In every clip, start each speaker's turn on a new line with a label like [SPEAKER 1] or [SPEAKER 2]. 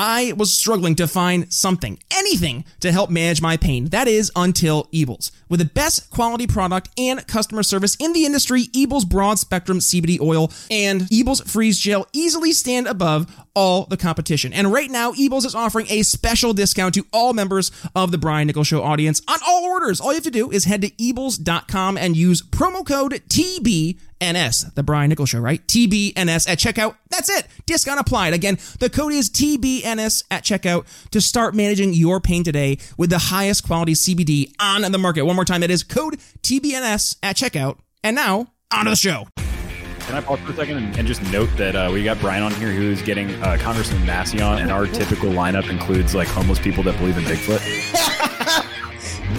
[SPEAKER 1] I was struggling to find something, anything to help manage my pain. That is until Eables. With the best quality product and customer service in the industry, Eables Broad Spectrum CBD oil and Eables Freeze Gel easily stand above all the competition. And right now, Eables is offering a special discount to all members of the Brian Nichols Show audience on all orders. All you have to do is head to Eables.com and use promo code TBNS, the Brian Nichols Show, right? TBNS at checkout. That's it. Discount applied. Again, the code is TBNS at checkout to start managing your pain today with the highest quality CBD on the market. One more time, that is code TBNS at checkout. And now, on to the show.
[SPEAKER 2] Can I pause for a second and, and just note that uh, we got Brian on here who's getting uh, Congressman Massey on, and our typical lineup includes like homeless people that believe in Bigfoot.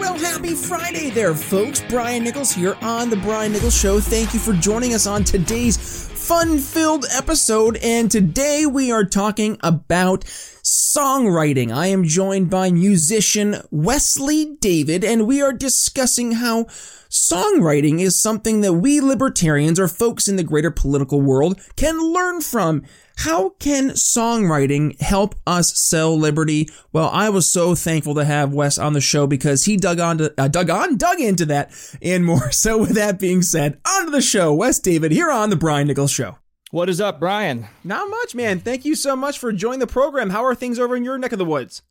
[SPEAKER 1] Well, happy Friday there, folks. Brian Nichols here on The Brian Nichols Show. Thank you for joining us on today's fun filled episode. And today we are talking about songwriting. I am joined by musician Wesley David, and we are discussing how songwriting is something that we libertarians or folks in the greater political world can learn from. How can songwriting help us sell liberty? Well, I was so thankful to have Wes on the show because he dug on to, uh, dug on, dug into that and more. So with that being said, on to the show. Wes David here on the Brian Nichols Show.
[SPEAKER 3] What is up, Brian?
[SPEAKER 1] Not much, man. Thank you so much for joining the program. How are things over in your neck of the woods?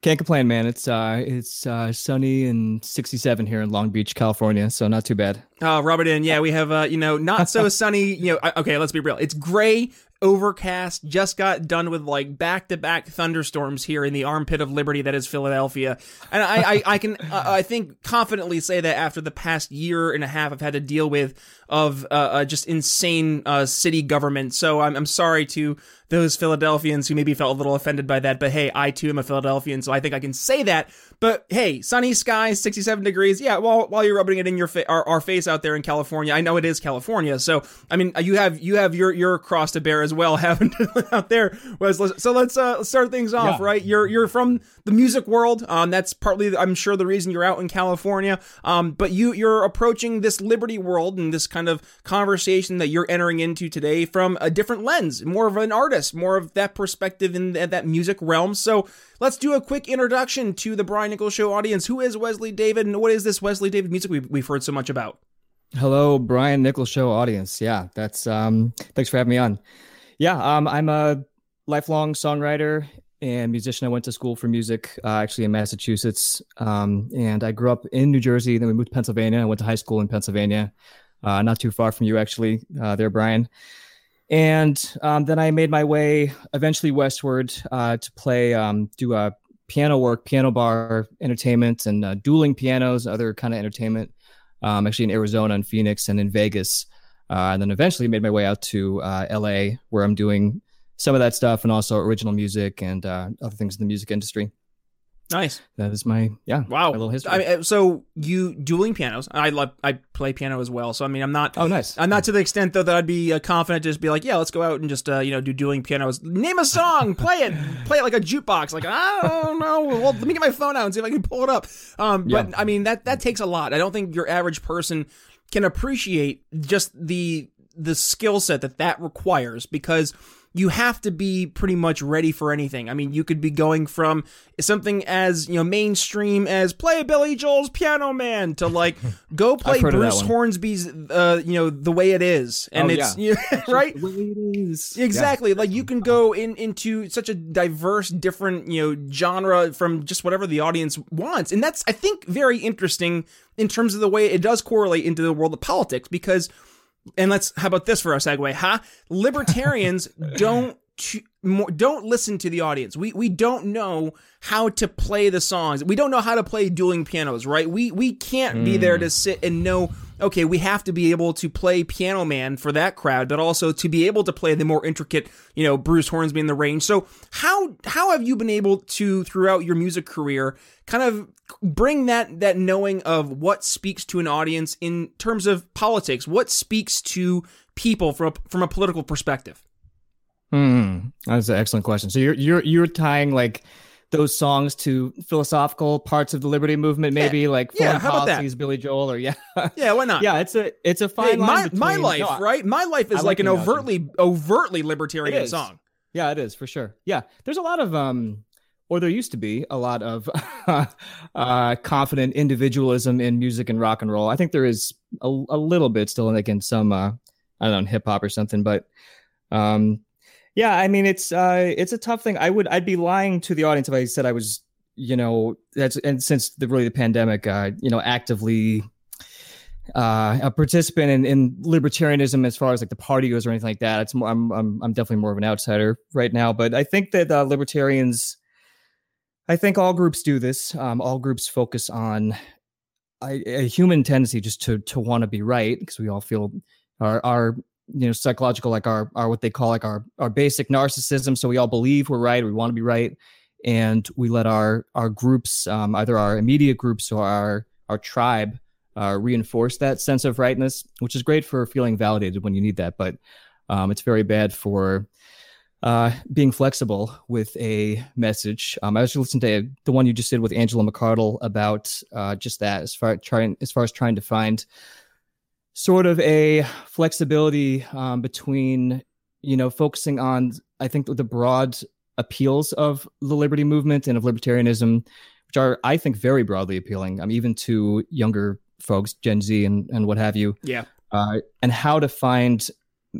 [SPEAKER 3] Can't complain, man. It's uh, it's uh, sunny and 67 here in Long Beach, California, so not too bad.
[SPEAKER 1] Oh, rub it in. Yeah, we have uh, you know, not so sunny. You know, okay, let's be real. It's gray, overcast. Just got done with like back to back thunderstorms here in the armpit of liberty that is Philadelphia, and I I, I can uh, I think confidently say that after the past year and a half I've had to deal with of uh, uh, just insane uh, city government. So I'm I'm sorry to those Philadelphians who maybe felt a little offended by that. But hey, I too am a Philadelphian, so I think I can say that. But hey, sunny skies, 67 degrees. Yeah, while while you're rubbing it in your fa- our, our face out there in California, I know it is California. So I mean, you have you have your your cross to bear as well, having to out there. So let's uh, start things off,
[SPEAKER 3] Yeah.
[SPEAKER 1] right? You're you're from the music world. Um, that's partly, I'm sure, the reason you're out in California. Um, but you you're approaching this liberty world and this kind of conversation that you're entering into today from a different lens, more of an artist, more of that perspective in th- that music realm. So let's do a quick introduction to the Brian Nichols Show audience. Who is Wesley David, and what is this Wesley David music we've, we've heard so much about?
[SPEAKER 3] Hello, Brian Nichols Show audience. Yeah, that's um, thanks for having me on. Yeah, um, I'm a lifelong songwriter and musician. I went to school for music, uh, actually in Massachusetts, um, and I grew up in New Jersey. Then we moved to Pennsylvania. I went to high school in Pennsylvania, uh, not too far from you, actually, uh, there, Brian. And um, then I made my way eventually westward uh, to play, um, do uh, piano work, piano bar entertainment, and uh, dueling pianos, other kind of entertainment. Um, actually in Arizona and Phoenix and in Vegas, uh, and then eventually made my way out to uh, LA, where I'm doing some of that stuff and also original music and uh, other things in the music industry.
[SPEAKER 1] Nice.
[SPEAKER 3] That is my yeah,
[SPEAKER 1] Wow.
[SPEAKER 3] my little history.
[SPEAKER 1] I mean, so you dueling pianos. I love. I play piano as well. So I mean, I'm not.
[SPEAKER 3] oh, nice.
[SPEAKER 1] I'm not to the extent though that I'd be uh, confident to just be like, yeah, let's go out and just uh, you know do dueling pianos. Name a song, play it, play it like a jukebox. Like I don't know. Well, let me get my phone out and see if I can pull it up. Um, but
[SPEAKER 3] Yeah.
[SPEAKER 1] I mean that that takes a lot. I don't think your average person can appreciate just the the skill set that that requires because you have to be pretty much ready for anything. I mean, you could be going from something as, you know, mainstream as play Billy Joel's Piano Man to like go play Bruce Hornsby's uh, you know, The Way It Is. And
[SPEAKER 3] oh,
[SPEAKER 1] it's
[SPEAKER 3] yeah.
[SPEAKER 1] right?
[SPEAKER 3] The way it is.
[SPEAKER 1] Exactly. Yeah. Like you can go in into such a diverse different, you know, genre from just whatever the audience wants. And that's I think very interesting in terms of the way it does correlate into the world of politics because and let's how about this for a segue, huh? Libertarians don't don't listen to the audience. We we don't know how to play the songs. We don't know how to play dueling pianos, right? We we can't mm. be there to hmm. sit and know. Okay, we have to be able to play Piano Man for that crowd, but also to be able to play the more intricate, you know, Bruce Hornsby and the Range. So how how have you been able to throughout your music career kind of bring that that knowing of what speaks to an audience in terms of politics? What speaks to people from a, from a political perspective?
[SPEAKER 3] Hmm, that's an excellent question. So you're you're you're tying like those songs to philosophical parts of the liberty movement, maybe
[SPEAKER 1] yeah.
[SPEAKER 3] like foreign
[SPEAKER 1] yeah,
[SPEAKER 3] policies, Billy Joel, or yeah,
[SPEAKER 1] yeah, why not?
[SPEAKER 3] Yeah, it's a it's a fine hey,
[SPEAKER 1] my
[SPEAKER 3] between,
[SPEAKER 1] my life, no, right? My life is like, like an overtly overtly libertarian song.
[SPEAKER 3] Yeah, it is for sure. Yeah, there's a lot of um, or there used to be a lot of uh, confident individualism in music and rock and roll. I think there is a, a little bit still, like in some uh, I don't know hip hop or something, but um, yeah, I mean it's uh it's a tough thing. I would I'd be lying to the audience if I said I was, you know, that's and since the really the pandemic, uh, you know, actively uh, a participant in, in libertarianism as far as like the party goes or anything like that. It's more, I'm, I'm, I'm definitely more of an outsider right now, but I think that uh, libertarians, I think all groups do this. Um, all groups focus on a, a human tendency just to, to want to be right because we all feel our, our you know psychological like our our what they call like our our basic narcissism so we all believe we're right we want to be right and we let our our groups um, either our immediate groups or our our tribe uh, reinforce that sense of rightness which is great for feeling validated when you need that but um, it's very bad for uh, being flexible with a message. Um, I was listening to the one you just did with Angela McArdle about uh, just that, as far trying as far as trying to find sort of a flexibility um, between you know focusing on i think the broad appeals of the liberty movement and of libertarianism which are i think very broadly appealing um, even to younger folks gen z and, and what have you.
[SPEAKER 1] Yeah.
[SPEAKER 3] Uh, and how to find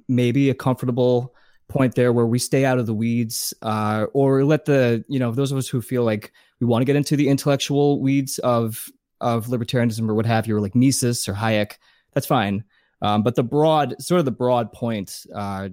[SPEAKER 3] maybe a comfortable point there where we stay out of the weeds uh, or let the you know those of us who feel like we want to get into the intellectual weeds of of libertarianism or what have you or like mises or hayek that's fine. Um, but the broad, sort of the broad points, uh,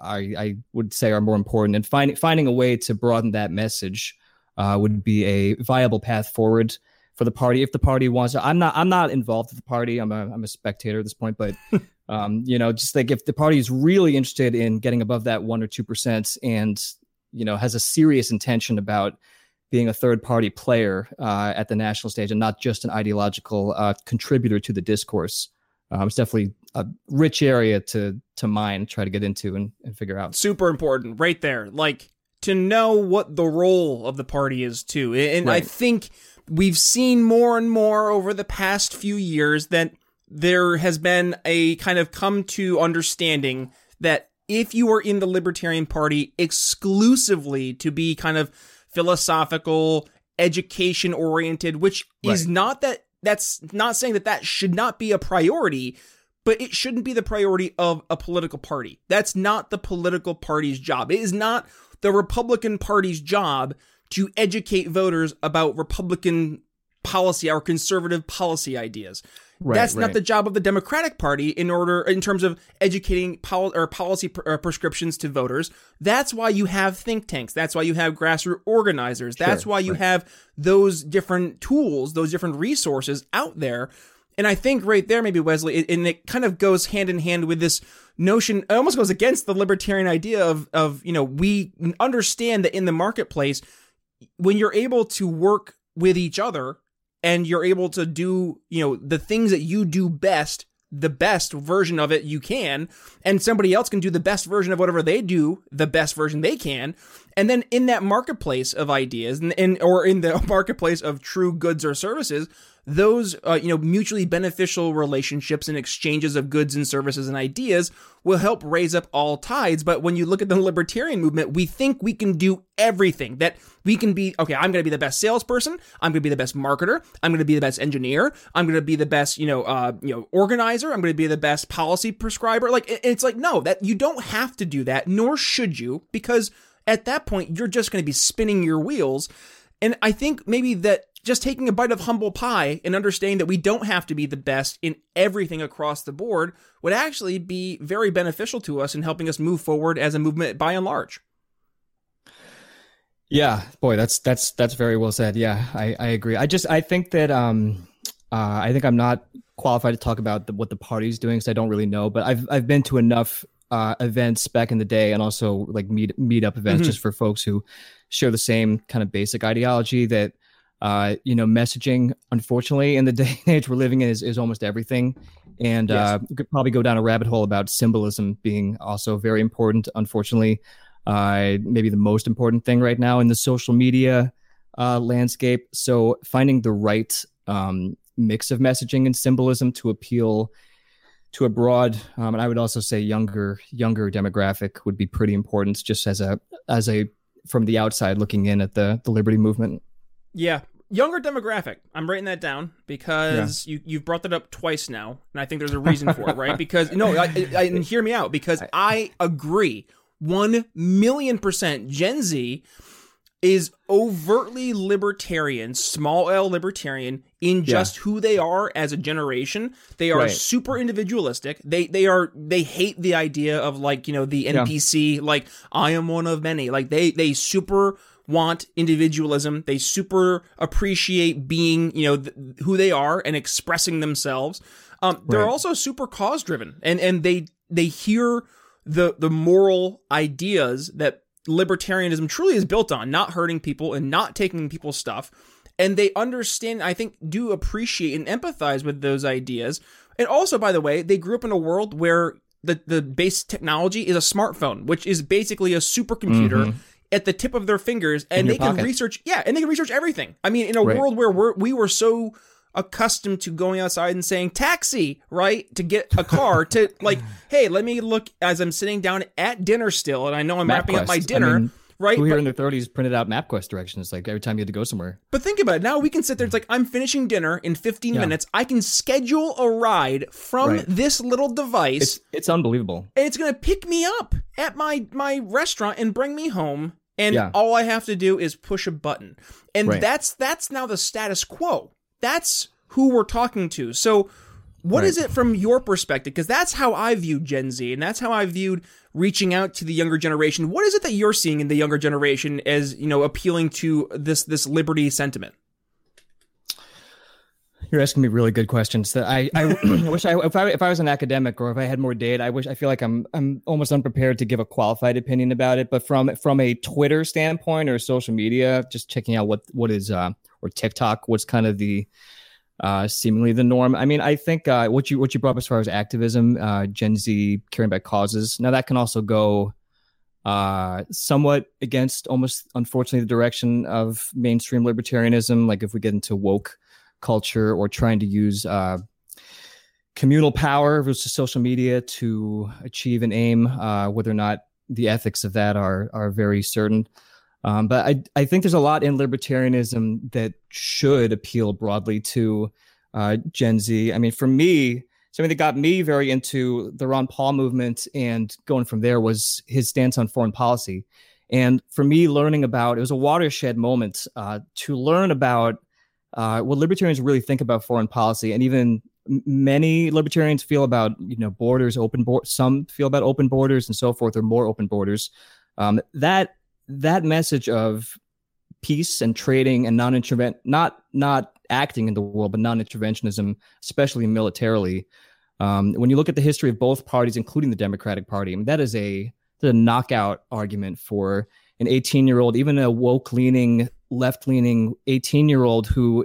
[SPEAKER 3] I, I would say are more important. And finding finding a way to broaden that message uh, would be a viable path forward for the party if the party wants to. I'm not I'm not involved with the party. I'm a I'm a spectator at this point, but um, you know, just like if the party is really interested in getting above that one or two percent, and you know has a serious intention about being a third party player uh, at the national stage and not just an ideological uh, contributor to the discourse um, it's definitely a rich area to to mine, try to get into and, and figure out.
[SPEAKER 1] Super important, right there. Like to know what the role of the party is too, and right. I think we've seen more and more over the past few years that there has been a kind of come to understanding that if you are in the Libertarian Party exclusively to be kind of philosophical, education oriented, which right. is not that that's not saying that that should not be a priority, but it shouldn't be the priority of a political party. That's not the political party's job. It is not the Republican Party's job to educate voters about Republican policy or conservative policy ideas. Right, That's right. not the job of the Democratic Party in order in terms of educating pol- or policy pr- or uh, prescriptions to voters. That's why you have think tanks. That's why you have grassroots organizers. That's sure, why you right. have those different tools, those different resources out there. And I think right there, maybe Wesley, it, and it kind of goes hand in hand with this notion. It almost goes against the libertarian idea of of you know we understand that in the marketplace, when you're able to work with each other and you're able to do, you know, the things that you do best, the best version of it you can, and somebody else can do the best version of whatever they do, the best version they can. And then in that marketplace of ideas and, and or in the marketplace of true goods or services, those uh, you know mutually beneficial relationships and exchanges of goods and services and ideas will help raise up all tides. But when you look at the libertarian movement we think we can do everything that we can be okay i'm going to be the best salesperson i'm going to be the best marketer i'm going to be the best engineer i'm going to be the best you know uh, you know organizer i'm going to be the best policy prescriber. Like it's like no that you don't have to do that nor should you because at that point you're just going to be spinning your wheels. And I think maybe that just taking a bite of humble pie and understanding that we don't have to be the best in everything across the board would actually be very beneficial to us in helping us move forward as a movement by and large.
[SPEAKER 3] Yeah, boy, that's that's that's very well said. Yeah, I, I agree. I just I think that um uh, I think I'm not qualified to talk about the, what the party's doing because I don't really know. But I've I've been to enough uh, events back in the day and also like meet meetup events mm-hmm. just for folks who share the same kind of basic ideology that uh, you know messaging unfortunately in the day and age we're living in is, is almost everything and yes. uh, we could probably go down a rabbit hole about symbolism being also very important unfortunately uh, maybe the most important thing right now in the social media uh, landscape so finding the right um, mix of messaging and symbolism to appeal to a broad um, and i would also say younger younger demographic would be pretty important just as a as a from the outside looking in at the the liberty movement.
[SPEAKER 1] Yeah, younger demographic. I'm writing that down because yeah. you you've brought that up twice now, and I think there's a reason for it, right? Because no, I, I, and hear me out because I agree one million percent. Gen Z is overtly libertarian, small L libertarian in just yeah. who they are as a generation. They are right. super individualistic. They they are they hate the idea of like, you know, the NPC yeah. like I am one of many. Like they they super want individualism. They super appreciate being, you know, th- who they are and expressing themselves. Um, they're right. also super cause driven and and they they hear the the moral ideas that libertarianism truly is built on not hurting people and not taking people's stuff. And they understand, I think, do appreciate and empathize with those ideas. And also, by the way, they grew up in a world where the, the base technology is a smartphone, which is basically a supercomputer. Mm-hmm at the tip of their fingers and they can research yeah and they can research everything i mean in a right. world where we're, we were so accustomed to going outside and saying taxi, right? To get a car to like, hey, let me look as I'm sitting down at dinner still and I know I'm wrapping up my dinner. I mean, right?
[SPEAKER 3] Who here but, in the 30s printed out MapQuest directions like every time you had to go somewhere.
[SPEAKER 1] But think about it. Now we can sit there. It's like I'm finishing dinner in 15 yeah. minutes. I can schedule a ride from right. this little device.
[SPEAKER 3] It's, it's unbelievable.
[SPEAKER 1] And it's going to pick me up at my my restaurant and bring me home. And yeah. all I have to do is push a button. And right. that's that's now the status quo. That's who we're talking to. So, what right. is it from your perspective? Because that's how I viewed Gen Z, and that's how I viewed reaching out to the younger generation. What is it that you're seeing in the younger generation as you know appealing to this this liberty sentiment?
[SPEAKER 3] You're asking me really good questions. That I, I wish I if I if I was an academic or if I had more data, I wish I feel like I'm I'm almost unprepared to give a qualified opinion about it. But from from a Twitter standpoint or social media, just checking out what what is uh or TikTok, what's kind of the uh, seemingly the norm. I mean, I think uh, what you what you brought up as far as activism, uh, Gen Z caring about causes. Now that can also go uh, somewhat against almost unfortunately the direction of mainstream libertarianism. Like if we get into woke culture or trying to use uh, communal power versus social media to achieve an aim, uh, whether or not the ethics of that are are very certain. Um, but I, I think there's a lot in libertarianism that should appeal broadly to uh, Gen Z. I mean, for me, something that got me very into the Ron Paul movement and going from there was his stance on foreign policy. And for me, learning about it was a watershed moment uh, to learn about uh, what libertarians really think about foreign policy, and even many libertarians feel about you know borders, open borders. Some feel about open borders and so forth, or more open borders. Um, that that message of peace and trading and non-intervent not not acting in the world but non-interventionism especially militarily um, when you look at the history of both parties including the democratic party I mean, that is a, a knockout argument for an 18 year old even a woke leaning left leaning 18 year old who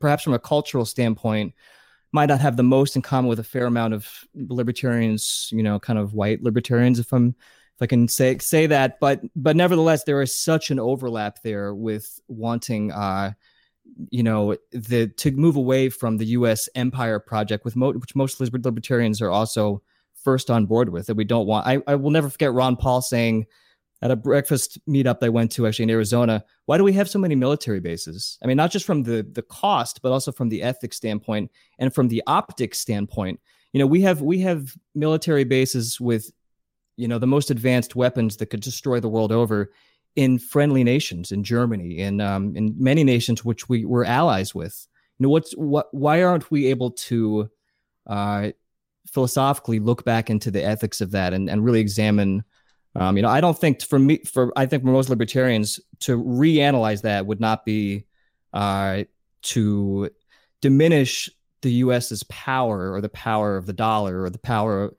[SPEAKER 3] perhaps from a cultural standpoint might not have the most in common with a fair amount of libertarians you know kind of white libertarians if i'm if I can say say that. But but nevertheless, there is such an overlap there with wanting uh, you know, the to move away from the U.S. empire project, with mo- which most libertarians are also first on board with. That we don't want. I, I will never forget Ron Paul saying at a breakfast meetup I went to actually in Arizona, why do we have so many military bases? I mean, not just from the the cost, but also from the ethics standpoint and from the optics standpoint. You know, we have we have military bases with, you know, the most advanced weapons that could destroy the world over in friendly nations, in Germany, in um, in many nations which we were allies with. You know, what's what? Why aren't we able to uh, philosophically look back into the ethics of that and, and really examine? Um, you know, I don't think for me, for I think for most libertarians to reanalyze that would not be uh, to diminish the U.S.'s power or the power of the dollar or the power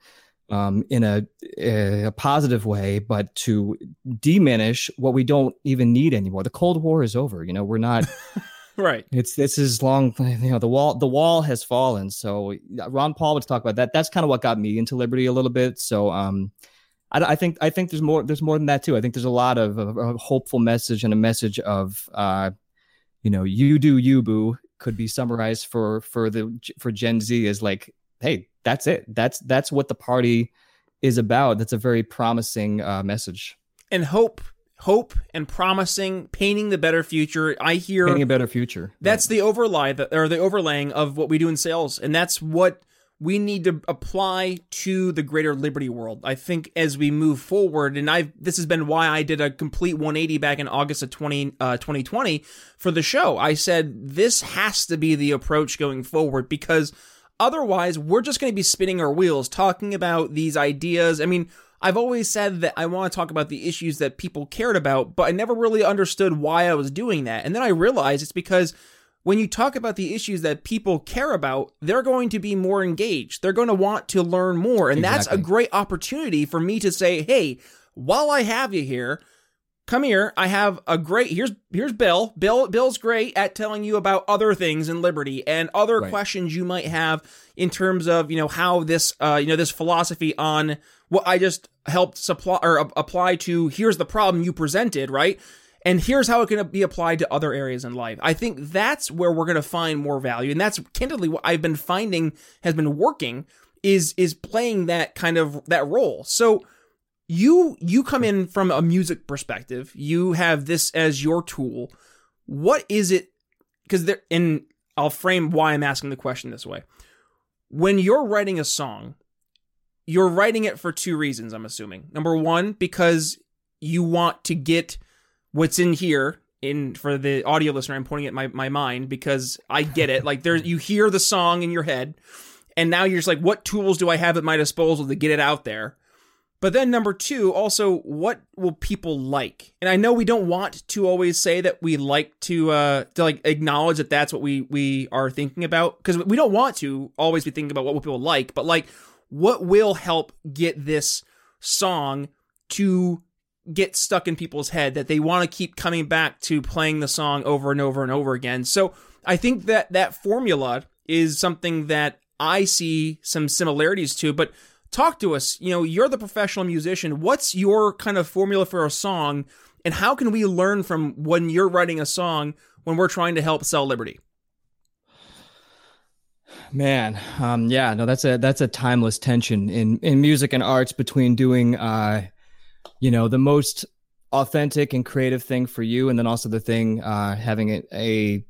[SPEAKER 3] um, in a, a positive way, but to diminish what we don't even need anymore. The Cold War is over. You know, we're not.
[SPEAKER 1] right.
[SPEAKER 3] It's this is long. You know, the wall the wall has fallen. So Ron Paul would talk about that. That's kind of what got me into liberty a little bit. So um, I, I, think I think there's more there's more than that too. I think there's a lot of a, a hopeful message and a message of uh, you know, you do you boo could be summarized for for the for Gen Z as like, hey, that's it. That's that's what the party is about. That's a very promising uh, message.
[SPEAKER 1] And hope, hope, and promising, painting the better future. I hear
[SPEAKER 3] painting a better future.
[SPEAKER 1] That's right. the overlay that, or the overlaying of what we do in sales, and that's what we need to apply to the greater liberty world. I think as we move forward, and I've this has been why I did a complete 180 back in August of 20, uh, 2020 for the show. I said this has to be the approach going forward because otherwise we're just going to be spinning our wheels talking about these ideas. I mean, I've always said that I want to talk about the issues that people cared about, but I never really understood why I was doing that. And then I realized it's because when you talk about the issues that people care about, they're going to be more engaged. They're going to want to learn more. And exactly. that's a great opportunity for me to say, hey, while I have you here, come here. I have a great here's here's Bill. Bill Bill's great at telling you about other things in liberty and other right. questions you might have in terms of, you know, how this uh you know this philosophy on what I just helped supply or apply to here's the problem you presented, right? and here's how it can be applied to other areas in life. I think that's where we're going to find more value, and that's candidly what I've been finding has been working is is playing that kind of that role. So you you come in from a music perspective. You have this as your tool. What is it? Because there, and I'll frame why I'm asking the question this way. When you're writing a song, you're writing it for two reasons. I'm assuming. Number one, because you want to get what's in here in for the audio listener i'm pointing at my, my mind because i get it like there you hear the song in your head and now you're just like what tools do i have at my disposal to get it out there but then number two also what will people like and i know we don't want to always say that we like to uh to like acknowledge that that's what we we are thinking about because we don't want to always be thinking about what will people like but like what will help get this song to get stuck in people's head that they want to keep coming back to playing the song over and over and over again. So I think that that formula is something that I see some similarities to, but talk to us. You know, you're the professional musician. What's your kind of formula for a song and how can we learn from when you're writing a song when we're trying to help sell liberty?
[SPEAKER 3] Man, um, yeah, no, that's a that's a timeless tension in in music and arts between doing uh, you know the most authentic and creative thing for you and then also the thing uh, having a, a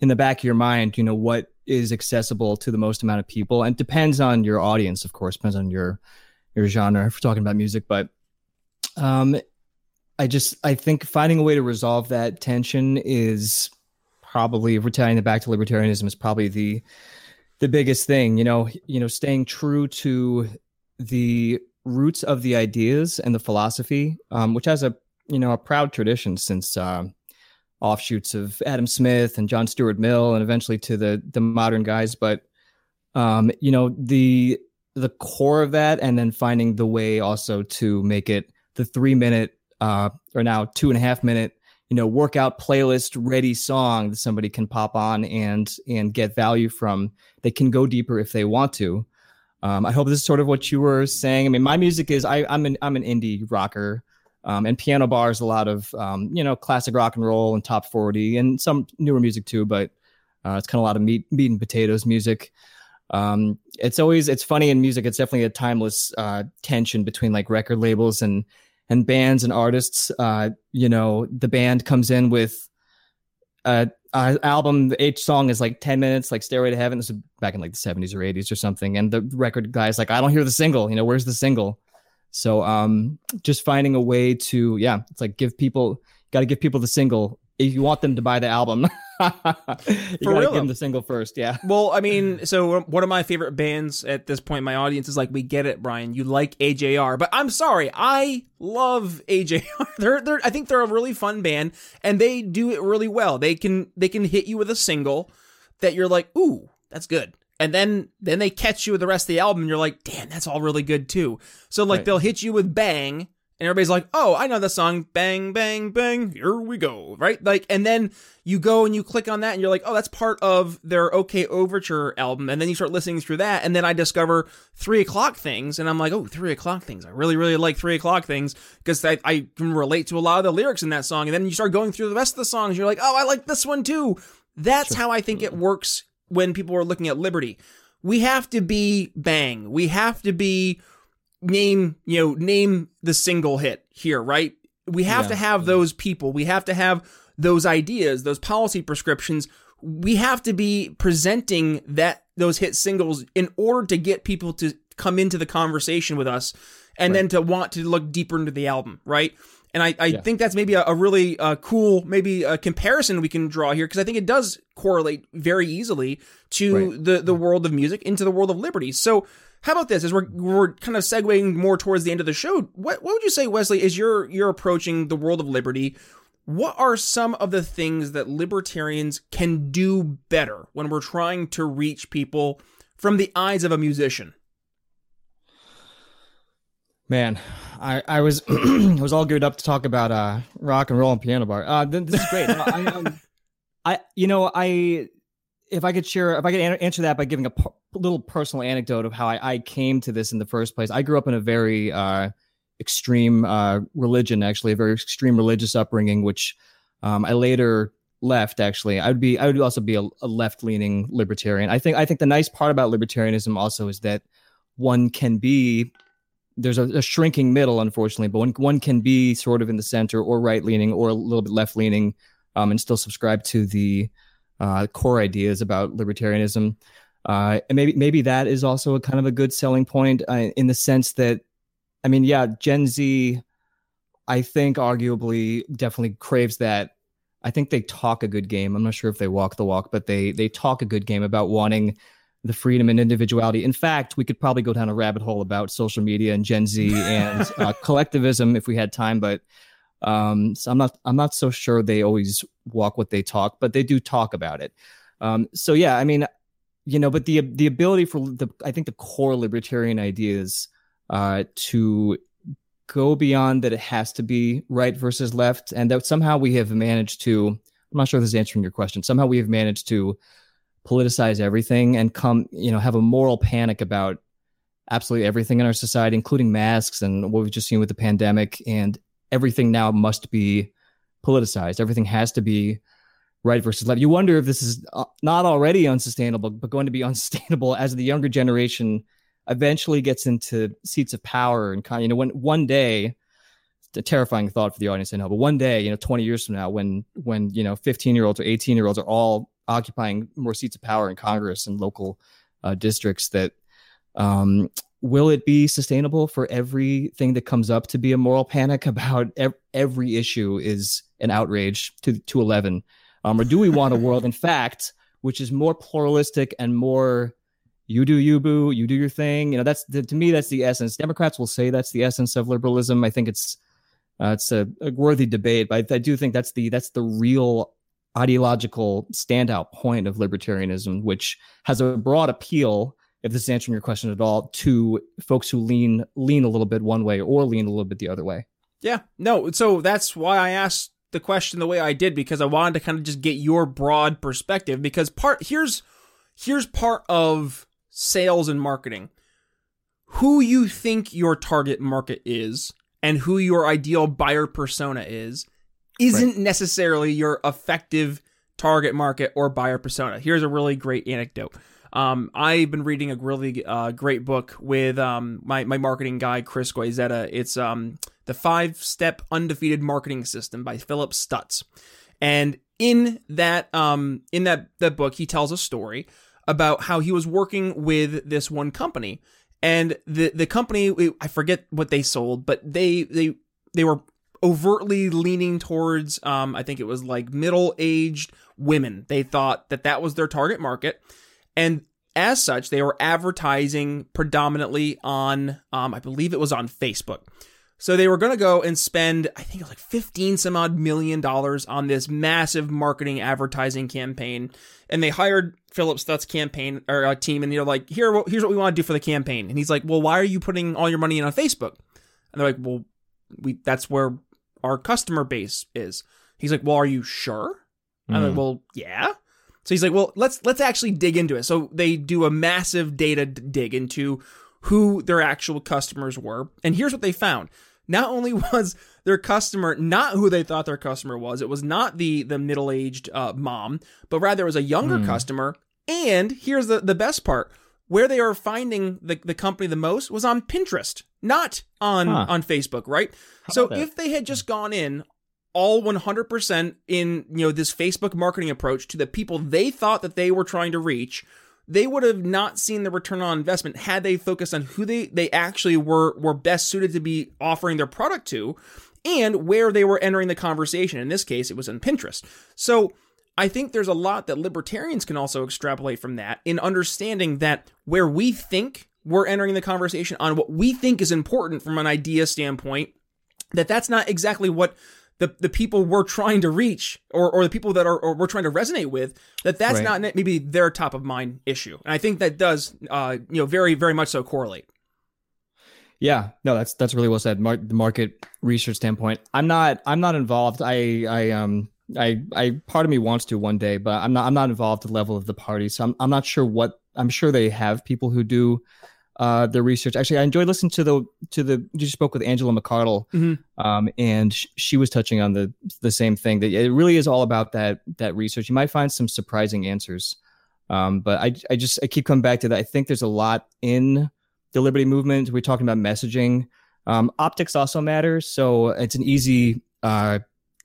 [SPEAKER 3] in the back of your mind you know what is accessible to the most amount of people. And depends on your audience of course depends on your your genre if we're talking about music. But um i just i think finding a way to resolve that tension is probably if we're tying it back to libertarianism is probably the the biggest thing you know you know staying true to the roots of the ideas and the philosophy, um, which has a you know a proud tradition since uh, offshoots of Adam Smith and John Stuart Mill, and eventually to the the modern guys. But um, you know the the core of that, and then finding the way also to make it the three minute uh, or now two and a half minute you know workout playlist ready song that somebody can pop on and and get value from. They can go deeper if they want to. Um, I hope this is sort of what you were saying. I mean, my music is I, am an I'm an indie rocker. Um, and piano bars, a lot of um, you know classic rock and roll and top forty, and some newer music too. But uh, it's kind of a lot of meat, meat and potatoes music. Um, it's always it's funny in music. It's definitely a timeless uh, tension between like record labels and and bands and artists. Uh, you know, the band comes in with a, a album. Each song is like ten minutes, like "Stairway to Heaven." This is back in like the seventies or eighties or something. And the record guy's like, "I don't hear the single. You know, where's the single?" So, um, just finding a way to, yeah, it's like give people, got to give people the single if you want them to buy the album. you
[SPEAKER 1] For
[SPEAKER 3] gotta
[SPEAKER 1] real,
[SPEAKER 3] give them the single first. Yeah.
[SPEAKER 1] Well, I mean, so one of my favorite bands at this point, my audience is like, we get it, Brian. You like AJR, but I'm sorry, I love AJR. they're, they're, I think they're a really fun band, and they do it really well. They can, they can hit you with a single that you're like, ooh, that's good. And then, then they catch you with the rest of the album, and you're like, damn, that's all really good too. So like,
[SPEAKER 3] Right.
[SPEAKER 1] they'll hit you with bang, and everybody's like, "Oh, I know the song, bang, bang, bang. Here we go!" Right? Like, and then you go and you click on that, and you're like, "Oh, that's part of their OK Overture album." And then you start listening through that, and then I discover three o'clock things, and I'm like, "Oh, three o'clock things. I really, really like three o'clock things because I, I can relate to a lot of the lyrics in that song." And then you start going through the rest of the songs, you're like, "Oh, I like this one too." That's how I think it mm-hmm. works when people are looking at Liberty. We have to be bang. We have to be name you know name the single hit here right we have
[SPEAKER 3] Yeah.
[SPEAKER 1] to have those people we have to have those ideas those policy prescriptions we have to be presenting that those hit singles in order to get people to come into the conversation with us and then to want to look deeper into the album right and I, I
[SPEAKER 3] Yeah.
[SPEAKER 1] think that's maybe a, a really uh, cool, maybe a comparison we can draw here because I think it does correlate very easily to
[SPEAKER 3] Right.
[SPEAKER 1] the the world of music into the world of liberty. So, how about this? As we're we're kind of segueing more towards the end of the show, what what would you say, Wesley? Is you're you're approaching the world of liberty? What are some of the things that libertarians can do better when we're trying to reach people from the eyes of a musician?
[SPEAKER 3] Man, I, I was I was all geared up to talk about uh, rock and roll and piano bar. Uh, this is great. I, um, I, you know, I if I could share, if I could answer that by giving a little personal anecdote of how I, I came to this in the first place. I grew up in a very uh, extreme uh, religion, actually, a very extreme religious upbringing, which um, I later left. Actually, I would be, I would also be a, a left leaning libertarian. I think, I think the nice part about libertarianism also is that one can be there's a, a shrinking middle, unfortunately, but one one can be sort of in the center or right leaning or a little bit left leaning, um, and still subscribe to the uh, core ideas about libertarianism. Uh, and maybe maybe that is also a kind of a good selling point uh, in the sense that, I mean, yeah, Gen Z, I think arguably definitely craves that. I think they talk a good game. I'm not sure if they walk the walk, but they they talk a good game about wanting the freedom and individuality. In fact, we could probably go down a rabbit hole about social media and Gen Z and uh, collectivism if we had time. But um, so I'm not I'm not so sure they always walk what they talk, but they do talk about it. Um, so yeah, I mean, you know, but the the ability for the I think the core libertarian ideas uh, to go beyond that it has to be right versus left, and that somehow we have managed to. I'm not sure if this is answering your question. Somehow we have managed to politicize everything and come, you know, have a moral panic about absolutely everything in our society, including masks and what we've just seen with the pandemic. And everything now must be politicized. Everything has to be right versus left. You wonder if this is uh, not already unsustainable, but going to be unsustainable as the younger generation eventually gets into seats of power and kind. You know, when one day. A terrifying thought for the audience, I know. But one day, you know, 20 years from now, when when you know 15 year olds or 18 year olds are all occupying more seats of power in Congress and local uh, districts, that um, will it be sustainable for everything that comes up to be a moral panic about ev- every issue is an outrage to to 11 um, or do we want a world in fact which is more pluralistic and more you do you boo you do your thing? You know that's the, to me that's the essence. Democrats will say that's the essence of liberalism. I think it's uh, it's a, a worthy debate but I, I do think that's the that's the real ideological standout point of libertarianism which has a broad appeal if this is answering your question at all, to folks who lean lean a little bit one way or lean a little bit the other way.
[SPEAKER 1] Yeah, no. So that's why I asked the question the way I did because I wanted to kind of just get your broad perspective. Because part here's here's part of sales and marketing. Who you think your target market is, and who your ideal buyer persona is isn't right. necessarily your effective target market or buyer persona. Here's a really great anecdote. Um, I've been reading a really uh, great book with um, my, my marketing guy, Chris Goizetta. It's um, The Five Step Undefeated Marketing System by Philip Stutz. And in that um, in that, that book, he tells a story about how he was working with this one company. And the, the company, I forget what they sold, but they, they, they were overtly leaning towards um, i think it was like middle-aged women. They thought that that was their target market. And as such they were advertising predominantly on um, i believe it was on facebook. So they were going to go and spend i think it was like 15 some odd million dollars on this massive marketing advertising campaign. And they hired philip stutz campaign or uh, team and they're like here here's what we want to do for the campaign. And he's like well why are you putting all your money in on facebook? And they're like well we that's where our customer base is. He's like, well, are you sure? Mm. I'm like, hmm. well, yeah. So he's like, well, let's let's actually dig into it. So they do a massive data dig into who their actual customers were, and here's what they found. Not only was their customer not who they thought their customer was, it was not the the middle aged uh, mom, but rather it was a younger mm. customer. And here's the the best part: where they are finding the, the company the most was on Pinterest, not on huh. on Facebook, right? How so if they had just gone in all 100% in, you know, this Facebook marketing approach to the people they thought that they were trying to reach, they would have not seen the return on investment had they focused on who they they actually were were best suited to be offering their product to and where they were entering the conversation. In this case, it was on Pinterest. So I think there's a lot that libertarians can also extrapolate from that in understanding that where we think we're entering the conversation on what we think is important from an idea standpoint, that that's not exactly what the, the people we're trying to reach or, or the people that are or we're trying to resonate with that that's right. not maybe their top of mind issue. And i think that does uh you know very very much so correlate.
[SPEAKER 3] Yeah. No that's that's really well said. Mar- the market research standpoint i'm not i'm not involved. I i um I, I, part of me wants to one day, but I'm not, I'm not involved at the level of the party. So I'm, I'm not sure what, I'm sure they have people who do, uh, the research. Actually, I enjoyed listening to the, to the, you spoke with Angela McArdle, mm-hmm. um, and sh- she was touching on the, the same thing that it really is all about that, that research. You might find some surprising answers. Um, but I, I just, I keep coming back to that. I think there's a lot in the liberty movement. We're talking about messaging. Um, optics also matters. So it's an easy, uh,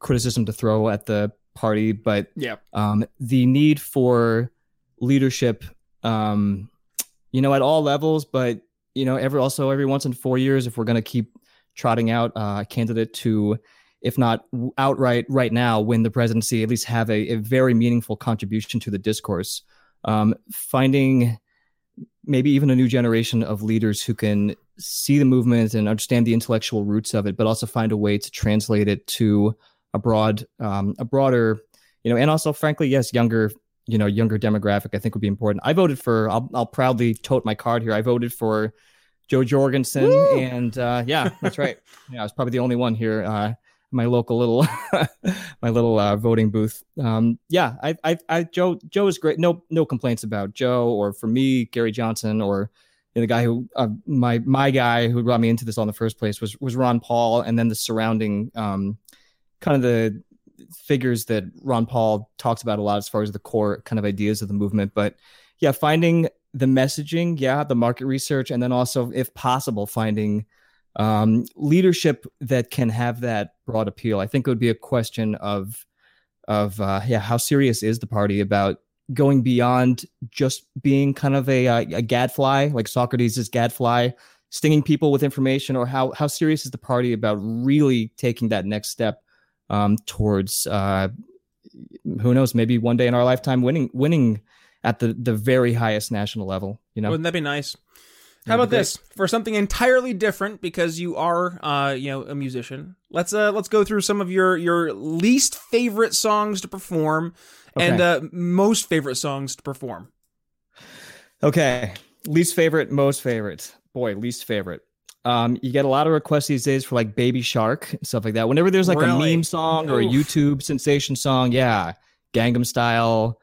[SPEAKER 3] criticism to throw at the party, but
[SPEAKER 1] yeah,
[SPEAKER 3] um, the need for leadership, um, you know, at all levels, but you know, every also every once in four years, if we're going to keep trotting out uh, a candidate to, if not outright right now, win the presidency, at least have a, a very meaningful contribution to the discourse. Um, finding maybe even a new generation of leaders who can see the movement and understand the intellectual roots of it, but also find a way to translate it to a broad, um, a broader, you know, and also, frankly, yes, younger, you know, younger demographic. I think would be important. I voted for. I'll, I'll proudly tote my card here. I voted for Jo Jorgensen, Woo! and uh, yeah, that's right. Yeah, I was probably the only one here. Uh, my local little my little uh, voting booth. Um, yeah, I, I, I, Jo, Jo is great. No, no complaints about Jo or for me, Gary Johnson, or you know, the guy who uh, my my guy who brought me into this on the first place was was Ron Paul, and then the surrounding um, kind of the figures that Ron Paul talks about a lot as far as the core kind of ideas of the movement. But yeah, finding the messaging, yeah, the market research, and then also, if possible, finding um, leadership that can have that broad appeal. I think it would be a question of of uh, yeah, how serious is the party about going beyond just being kind of a a gadfly like Socrates is gadfly, stinging people with information, or how how serious is the party about really taking that next step um, towards uh, who knows, maybe one day in our lifetime winning winning at the the very highest national level. You know,
[SPEAKER 1] wouldn't that be nice? How about this for something entirely different? Because you are, uh, you know, a musician. Let's uh, let's go through some of your your least favorite songs to perform, okay. and uh, most favorite songs to perform.
[SPEAKER 3] Okay, least favorite, most favorite. Boy, least favorite. Um, you get a lot of requests these days for like Baby Shark and stuff like that. Whenever there's like really? a meme song or a YouTube sensation song, yeah, Gangnam Style.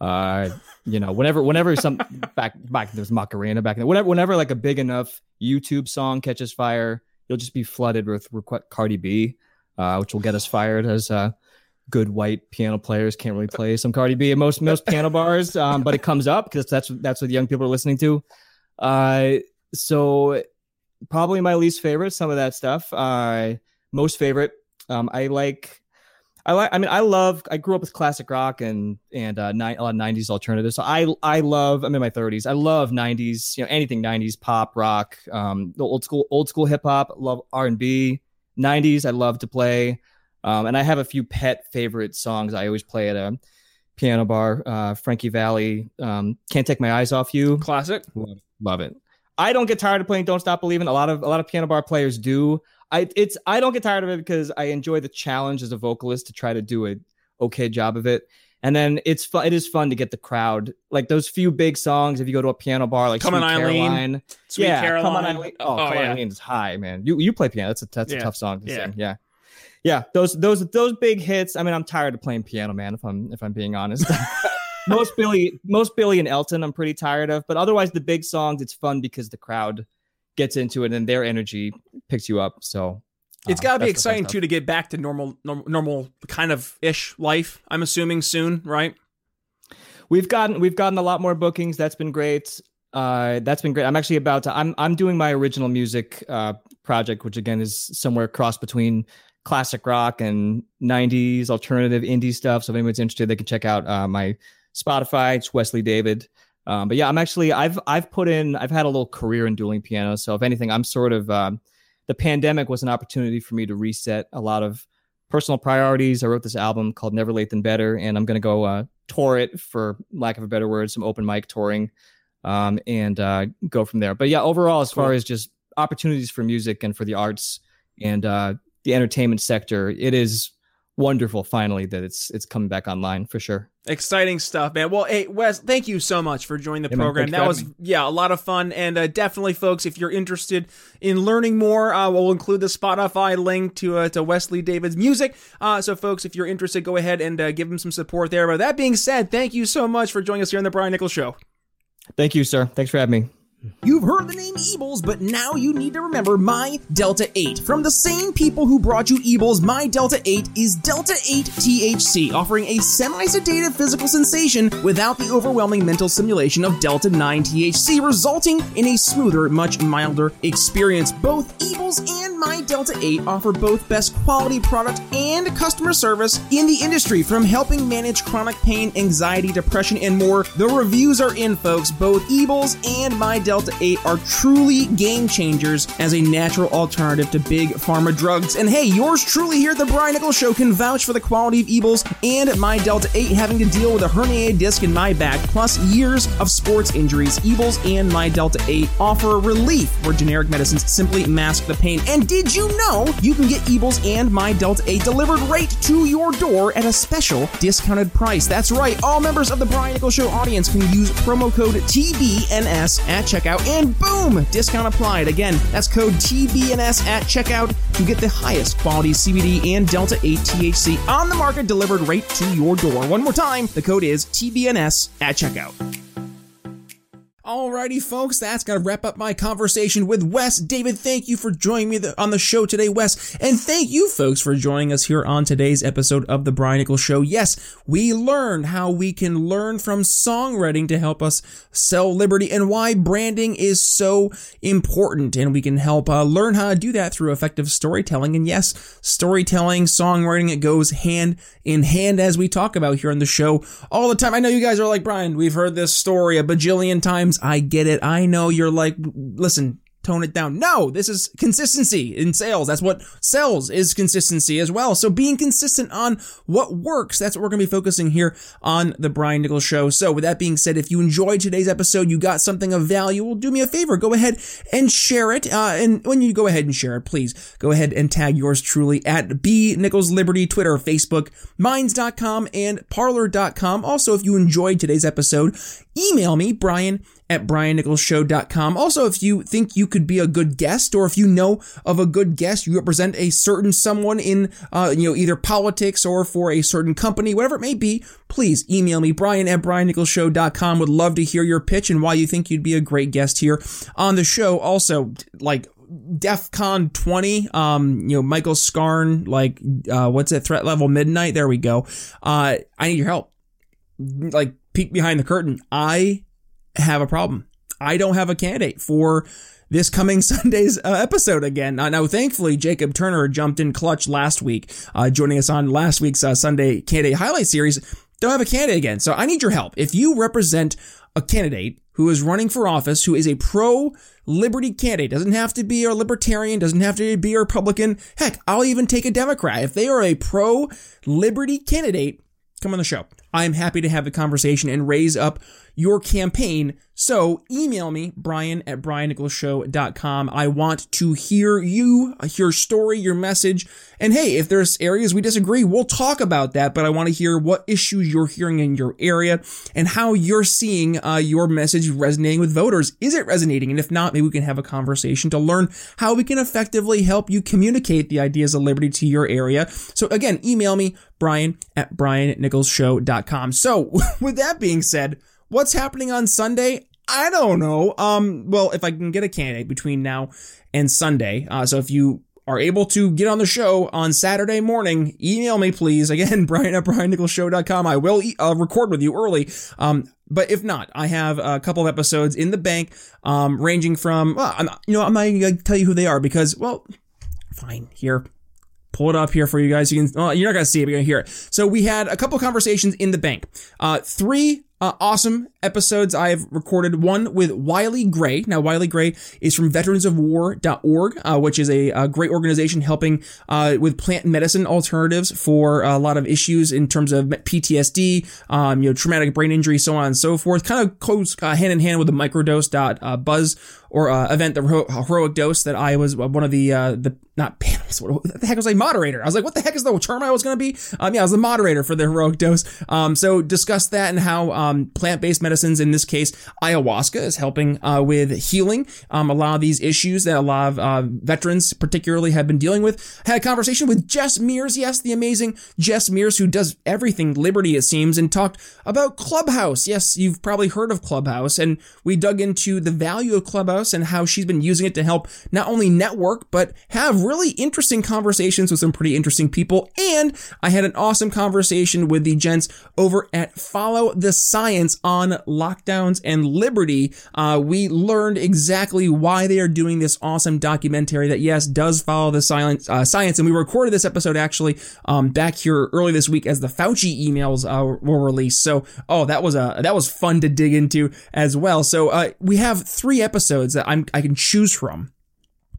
[SPEAKER 3] Uh, you know, whenever whenever some back back there's Macarena back then. Whenever whenever like a big enough YouTube song catches fire, you'll just be flooded with request Cardi B, uh, which will get us fired as uh, good white piano players can't really play some Cardi B at most most piano bars, um, but it comes up because that's that's what young people are listening to. Uh, so probably my least favorite, some of that stuff. Uh, most favorite, um, I like. I like. I mean, I love. I grew up with classic rock and and uh, ni- a lot of '90s alternatives. So I I love. I'm in my 30s. I love '90s. You know, anything '90s pop, rock, um, the old school old school hip hop. Love R and B. '90s. I love to play. Um, and I have a few pet favorite songs I always play at a piano bar. Uh, Frankie Valli, um, "Can't Take My Eyes Off You,"
[SPEAKER 1] classic.
[SPEAKER 3] Love, love it. I don't get tired of playing "Don't Stop Believing." A lot of a lot of piano bar players do. I it's I don't get tired of it because I enjoy the challenge as a vocalist to try to do a okay job of it. And then it's fun. It is fun to get the crowd like those few big songs. If you go to a piano bar like
[SPEAKER 1] Come
[SPEAKER 3] Sweet
[SPEAKER 1] on, Eileen.
[SPEAKER 3] Caroline,
[SPEAKER 1] Sweet
[SPEAKER 3] yeah,
[SPEAKER 1] Caroline.
[SPEAKER 3] Come on, Eileen. Oh,
[SPEAKER 1] Oh,
[SPEAKER 3] come
[SPEAKER 1] yeah.
[SPEAKER 3] on, Eileen is high, man. You you play piano. That's a that's
[SPEAKER 1] Yeah.
[SPEAKER 3] a tough song to
[SPEAKER 1] Yeah.
[SPEAKER 3] sing. Yeah, yeah. Those those those big hits. I mean, I'm tired of playing piano, man. If I'm if I'm being honest. most Billy, most Billy and Elton, I'm pretty tired of. But otherwise, the big songs, it's fun because the crowd gets into it and their energy picks you up. So
[SPEAKER 1] It's
[SPEAKER 3] uh,
[SPEAKER 1] got to be
[SPEAKER 3] that's the fun
[SPEAKER 1] exciting too to get back to normal, normal, normal kind of ish life. I'm assuming soon, right?
[SPEAKER 3] We've gotten we've gotten a lot more bookings. That's been great. Uh, that's been great. I'm actually about to. I'm I'm doing my original music uh, project, which again is somewhere cross between classic rock and 90s alternative indie stuff. So if anyone's interested, they can check out uh, my Spotify. It's Wesley David. Um, but yeah, I'm actually I've I've put in I've had a little career in dueling piano. So if anything, I'm sort of um, the pandemic was an opportunity for me to reset a lot of personal priorities. I wrote this album called Never Late Than Better, and I'm gonna go uh, tour it for lack of a better word, some open mic touring, um, and uh, go from there. But yeah, overall, as far as just opportunities for music and for the arts and uh, the entertainment sector, it is wonderful. Finally, that it's it's coming back online for sure.
[SPEAKER 1] Exciting stuff, man. Well, hey, Wes, thank you so much for joining the
[SPEAKER 3] Yeah,
[SPEAKER 1] program.
[SPEAKER 3] for
[SPEAKER 1] That was,
[SPEAKER 3] having
[SPEAKER 1] yeah, a lot of fun. And uh, definitely, folks, if you're interested in learning more, uh, we'll include the Spotify link to uh, to Wesley David's music. Uh, so, folks, if you're interested, go ahead and uh, give him some support there. But that being said, thank you so much for joining us here on the Brian Nichols Show.
[SPEAKER 3] Thank you, sir. Thanks for having me.
[SPEAKER 1] You've heard the name Eables, but now you need to remember My Delta 8. From the same people who brought you Eables, My Delta 8 is Delta 8 THC, offering a semi sedative physical sensation without the overwhelming mental simulation of Delta 9 THC, resulting in a smoother, much milder experience. Both Eables and My Delta 8 offer both best quality product and customer service in the industry, from helping manage chronic pain, anxiety, depression, and more. The reviews are in, folks. Both Eables and My Delta 8 are truly game changers as a natural alternative to big pharma drugs. And hey, yours truly here at the Brian Nichols Show can vouch for the quality of Eables and My Delta 8 having to deal with a herniated disc in my back, plus years of sports injuries. Eables and My Delta 8 offer relief where generic medicines simply mask the pain. And did you know you can get Eables and My Delta 8 delivered right to your door at a special discounted price? That's right, all members of the Brian Nichols Show audience can use promo code TBNS at checkout, and boom, discount applied. Again, that's code TBNS at checkout to get the highest quality CBD and Delta 8 THC on the market delivered right to your door. One more time, the code is TBNS at checkout. Alrighty, folks, that's gonna wrap up my conversation with Wes. David, thank you for joining me on the show today, Wes. And thank you, folks, for joining us here on today's episode of The Brian Nichols Show. Yes, we learned how we can learn from songwriting to help us sell liberty and why branding is so important. And we can help uh, learn how to do that through effective storytelling. And yes, storytelling, songwriting, it goes hand in hand as we talk about here on the show all the time. I know you guys are like, Brian, we've heard this story a bajillion times. I get it. I know you're like, listen, tone it down. No, this is consistency in sales. That's what sells is consistency as well. So being consistent on what works, that's what we're going to be focusing here on the Brian Nichols show. So with that being said, if you enjoyed today's episode, you got something of value, well, do me a favor, go ahead and share it. Uh, and when you go ahead and share it, please go ahead and tag yours truly at B Nichols Liberty, Twitter, Facebook, minds.com and parler.com. Also, if you enjoyed today's episode, email me, Brian at briannicholsshow.com. Also, if you think you could be a good guest or if you know of a good guest, you represent a certain someone in, uh, you know, either politics or for a certain company, whatever it may be, please email me, Brian at briannicholsshow.com. Would love to hear your pitch and why you think you'd be a great guest here on the show. Also, like, DEFCON 20, um, you know, Michael Scarn, like, uh, what's it, threat level midnight? There we go. Uh, I need your help. Like, peek behind the curtain. I have a problem. I don't have a candidate for this coming Sunday's uh, episode again. Uh, now, thankfully, Jacob Turner jumped in clutch last week, uh, joining us on last week's uh, Sunday candidate highlight series. Don't have a candidate again, so I need your help. If you represent a candidate who is running for office, who is a pro liberty candidate, doesn't have to be a libertarian, doesn't have to be a Republican. Heck, I'll even take a Democrat. If they are a pro liberty candidate, come on the show. I'm happy to have the conversation and raise up your campaign. So email me, Brian at BrianNicholsShow.com. I want to hear you, your story, your message. And hey, if there's areas we disagree, we'll talk about that. But I want to hear what issues you're hearing in your area and how you're seeing uh, your message resonating with voters. Is it resonating? And if not, maybe we can have a conversation to learn how we can effectively help you communicate the ideas of liberty to your area. So again, email me, Brian at BrianNicholsShow.com. So with that being said, What's happening on Sunday? I don't know. Um, well, if I can get a candidate between now and Sunday, uh, so if you are able to get on the show on Saturday morning, email me, please. Again, Brian at BrianNicholsShow.com. I will uh, record with you early. Um, but if not, I have a couple of episodes in the bank, um, ranging from, well, I'm, you know, I'm not going to tell you who they are because, well, fine, here, pull it up here for you guys. You can, well, you're not going to see it, but you're going to hear it. So we had a couple conversations in the bank. Uh, three uh, awesome episodes I have recorded. One with Wiley Gray. Now, Wiley Gray is from veteransofwar.org, uh, which is a, a, great organization helping uh, with plant medicine alternatives for a lot of issues in terms of PTSD, um, you know, traumatic brain injury, so on and so forth. Kind of goes uh, hand in hand with the microdose.buzz uh, or uh, event, the heroic dose that I was one of the the not. What the heck was I moderator? I was like, what the heck is the term I was going to be? Um, yeah, I was the moderator for the heroic dose. Um, so discuss that and how um, plant-based medicines, in this case, ayahuasca, is helping uh, with healing um, a lot of these issues that a lot of uh, veterans, particularly, have been dealing with. I Had a conversation with Jess Mears, yes, the amazing Jess Mears, who does everything Liberty, it seems, and talked about Clubhouse. Yes, you've probably heard of Clubhouse, and we dug into the value of Clubhouse and how she's been using it to help not only network but have really interesting conversations with some pretty interesting people. And I had an awesome conversation with the gents over at Follow the Science on lockdowns and liberty. Uh, we learned exactly why they are doing this awesome documentary that, yes, does follow the science. Uh, science. And we recorded this episode actually um, back here early this week as the Fauci emails uh, were released. So, oh, that was a that was fun to dig into as well. So, uh, we have three episodes that I'm I can choose from,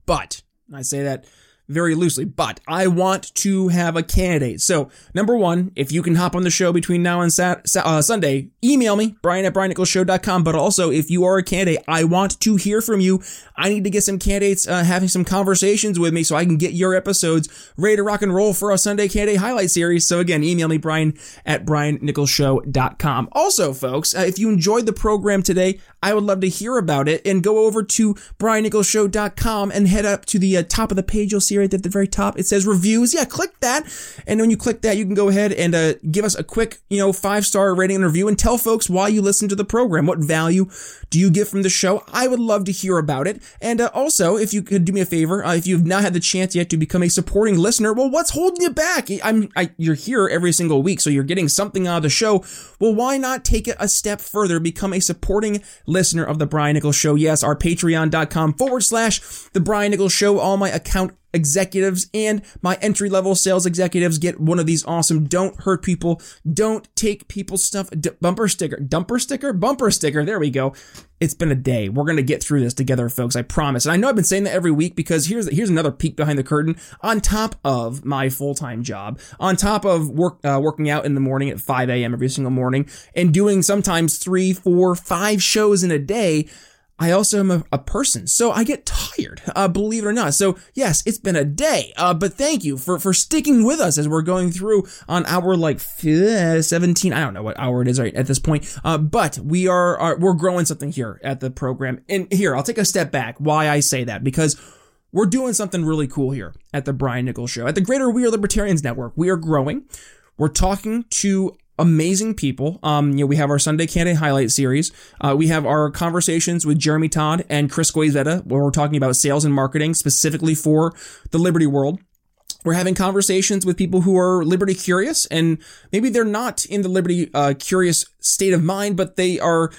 [SPEAKER 1] but I say that very loosely, but I want to have a candidate. So, number one, if you can hop on the show between now and sat, uh, Sunday, email me, brian at briannicholsshow.com. But also, if you are a candidate, I want to hear from you. I need to get some candidates uh, having some conversations with me so I can get your episodes ready to rock and roll for a Sunday candidate highlight series. So, again, email me, brian at briannicholsshow.com. Also, folks, uh, if you enjoyed the program today, I would love to hear about it and go over to briannicholsshow.com and head up to the uh, top of the page. You'll see right at the very top. It says reviews. Yeah, click that. And when you click that, you can go ahead and uh, give us a quick, you know, five star rating and review and tell folks why you listen to the program. What value do you get from the show? I would love to hear about it. And uh, also, if you could do me a favor, uh, if you've not had the chance yet to become a supporting listener, well, what's holding you back? I'm, I, you're here every single week, so you're getting something out of the show. Well, why not take it a step further? Become a supporting listener of the Brian Nichols Show. Yes, our patreon.com forward slash the Brian Nichols Show. All my account executives and my entry level sales executives get one of these awesome don't hurt people, don't take people's stuff d- bumper sticker, dumper sticker, bumper sticker. There we go. It's been a day. We're going to get through this together, folks. I promise. And I know I've been saying that every week because here's, here's another peek behind the curtain on top of my full-time job, on top of work, uh, working out in the morning at 5 a.m. every single morning and doing sometimes three, four, five shows in a day. I also am a, a, person, so I get tired, uh, believe it or not. So yes, it's been a day, uh, but thank you for, for sticking with us as we're going through on our like 17, I don't know what hour it is right at this point, uh, but we are, are, we're growing something here at the program. And here, I'll take a step back why I say that, because we're doing something really cool here at the Brian Nichols Show. At the Greater We Are Libertarians Network, we are growing. We're talking to amazing people. Um, you know, we have our Sunday Candidate Highlight series. Uh, we have our conversations with Jeremy Todd and Chris Guizetta, where we're talking about sales and marketing specifically for the Liberty world. We're having conversations with people who are liberty curious and maybe they're not in the liberty uh, curious state of mind, but they are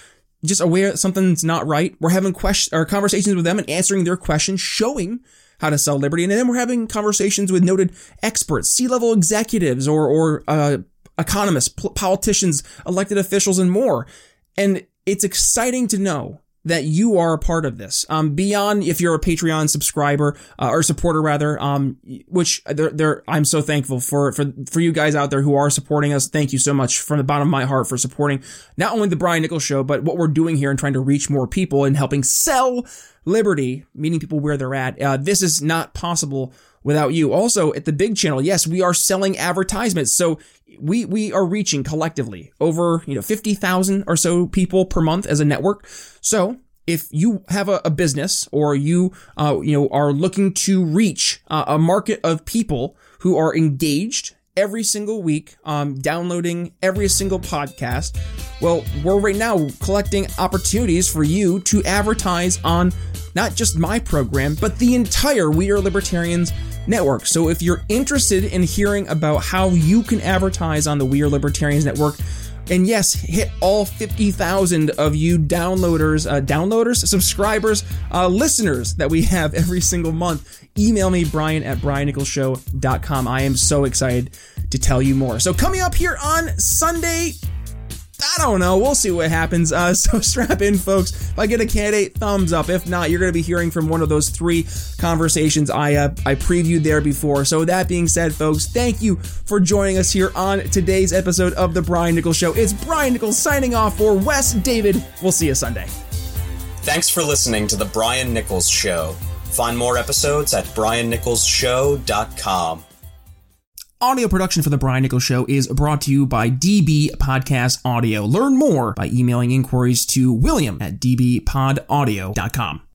[SPEAKER 1] just aware that something's not right. We're having questions or conversations with them and answering their questions, showing how to sell liberty. And then we're having conversations with noted experts, C-level executives or, or, uh, economists, politicians, elected officials, and more. And it's exciting to know that you are a part of this. Um, beyond if you're a Patreon subscriber uh, or supporter rather, um, which they're, they're, I'm so thankful for for for you guys out there who are supporting us. Thank you so much from the bottom of my heart for supporting not only the Brian Nichols Show, but what we're doing here and trying to reach more people and helping sell liberty, meeting people where they're at. Uh, this is not possible without you. Also, at the big channel, yes, we are selling advertisements. So we we are reaching collectively over you know fifty thousand or so people per month as a network. So if you have a, a business or you uh, you know are looking to reach uh, a market of people who are engaged every single week, um, downloading every single podcast. Well, we're right now collecting opportunities for you to advertise on not just my program, but the entire We Are Libertarians network. So if you're interested in hearing about how you can advertise on the We Are Libertarians network, and yes, hit all 50,000 of you downloaders, uh, downloaders, subscribers, uh, listeners that we have every single month. Email me, Brian at briannicholsshow.com. I am so excited to tell you more. So coming up here on Sunday, I don't know. We'll see what happens. Uh, so strap in, folks. If I get a candidate, thumbs up. If not, you're going to be hearing from one of those three conversations I uh, I previewed there before. So that being said, folks, thank you for joining us here on today's episode of the Brian Nichols Show. It's Brian Nichols signing off for Wes David. We'll see you Sunday.
[SPEAKER 4] Thanks for listening to the Brian Nichols Show. Find more episodes at briannicholsshow.com.
[SPEAKER 1] Audio production for The Brian Nichols Show is brought to you by DB Podcast Audio. Learn more by emailing inquiries to william at dbpodaudio.com.